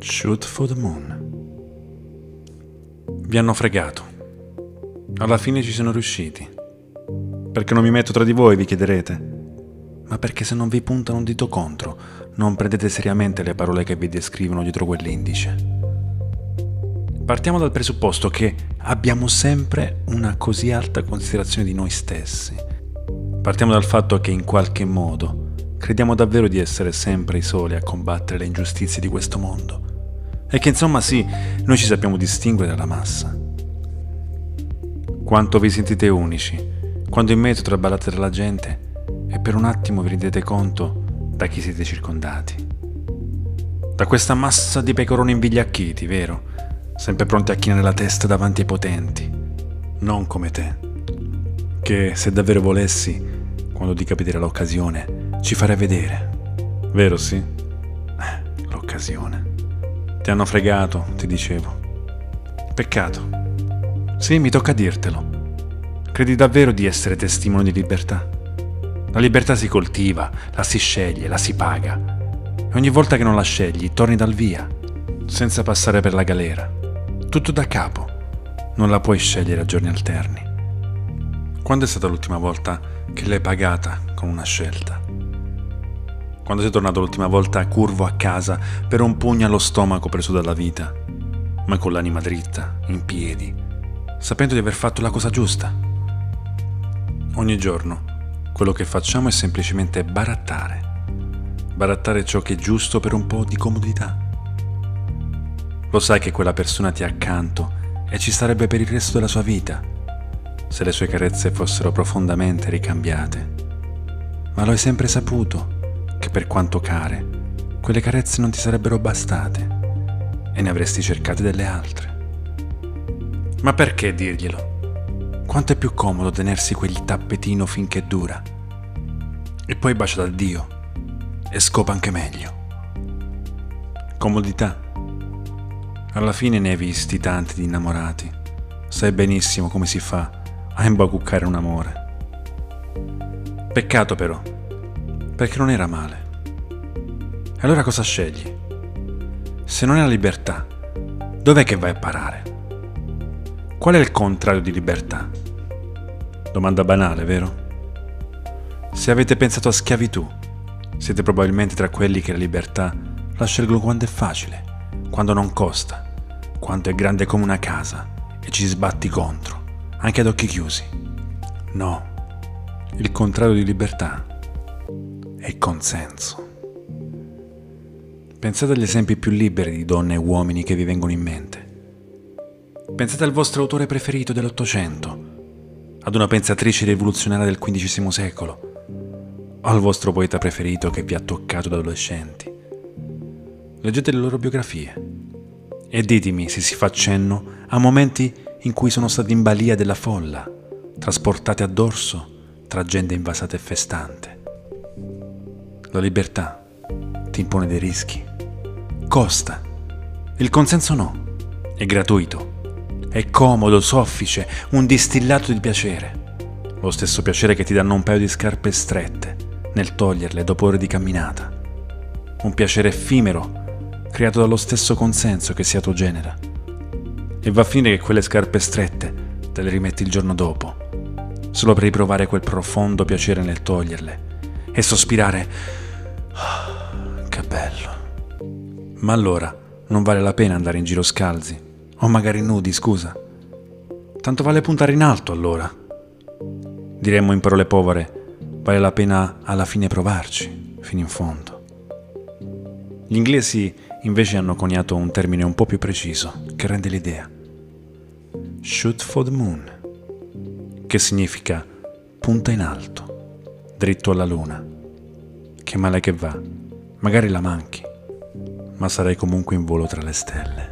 Shoot for the moon. Vi hanno fregato. Alla fine ci sono riusciti. Perché non mi metto tra di voi, vi chiederete? Ma perché se non vi puntano un dito contro, non prendete seriamente le parole che vi descrivono dietro quell'indice. Partiamo dal presupposto che abbiamo sempre una così alta considerazione di noi stessi. Partiamo dal fatto che in qualche modo crediamo davvero di essere sempre i soli a combattere le ingiustizie di questo mondo. E che insomma sì, noi ci sappiamo distinguere dalla massa. Quanto vi sentite unici, quando in metro traballate tra la gente e per un attimo vi rendete conto da chi siete circondati. Da questa massa di pecoroni invigliacchiti, vero? Sempre pronti a chinare la testa davanti ai potenti. Non come te. Che se davvero volessi, quando ti capiterà l'occasione, ci farei vedere. Vero sì? Eh, l'occasione. Ti hanno fregato, ti dicevo. Peccato. Sì, mi tocca dirtelo. Credi davvero di essere testimone di libertà? La libertà si coltiva, la si sceglie, la si paga. E ogni volta che non la scegli, torni dal via, senza passare per la galera. Tutto da capo. Non la puoi scegliere a giorni alterni. Quando è stata l'ultima volta che l'hai pagata con una scelta? Quando sei tornato l'ultima volta curvo a casa per un pugno allo stomaco preso dalla vita, ma con l'anima dritta, in piedi, sapendo di aver fatto la cosa giusta. Ogni giorno quello che facciamo è semplicemente barattare, barattare ciò che è giusto per un po' di comodità. Lo sai che quella persona ti è accanto e ci starebbe per il resto della sua vita, se le sue carezze fossero profondamente ricambiate. Ma lo hai sempre saputo che per quanto care, quelle carezze non ti sarebbero bastate e ne avresti cercate delle altre. Ma perché dirglielo? Quanto è più comodo tenersi quel tappetino finché dura e poi bacia da Dio e scopa anche meglio. Comodità. Alla fine ne hai visti tanti di innamorati. Sai benissimo come si fa a imbacuccare un amore. Peccato però perché non era male. E allora cosa scegli? Se non è la libertà, dov'è che vai a parare? Qual è il contrario di libertà? Domanda banale, vero? Se avete pensato a schiavitù, siete probabilmente tra quelli che la libertà la scelgono quando è facile, quando non costa, quando è grande come una casa e ci sbatti contro, anche ad occhi chiusi. No, il contrario di libertà e consenso. Pensate agli esempi più liberi di donne e uomini che vi vengono in mente. Pensate al vostro autore preferito dell'Ottocento, ad una pensatrice rivoluzionaria del XV secolo, o al vostro poeta preferito che vi ha toccato da adolescenti. Leggete le loro biografie e ditemi se si fa cenno a momenti in cui sono stati in balia della folla, trasportati a dorso tra gente invasata e festante. La libertà ti impone dei rischi. Costa. Il consenso no. È gratuito. È comodo, soffice, un distillato di piacere. Lo stesso piacere che ti danno un paio di scarpe strette nel toglierle dopo ore di camminata. Un piacere effimero, creato dallo stesso consenso che si autogenera. E va a finire che quelle scarpe strette te le rimetti il giorno dopo, solo per riprovare quel profondo piacere nel toglierle e sospirare. Che bello. Ma allora non vale la pena andare in giro scalzi, o magari nudi, scusa. Tanto vale puntare in alto allora. Diremmo in parole povere, vale la pena alla fine provarci, fino in fondo. Gli inglesi invece hanno coniato un termine un po' più preciso, che rende l'idea. Shoot for the moon, che significa punta in alto, dritto alla luna. Che male che va, magari la manchi, ma sarai comunque in volo tra le stelle.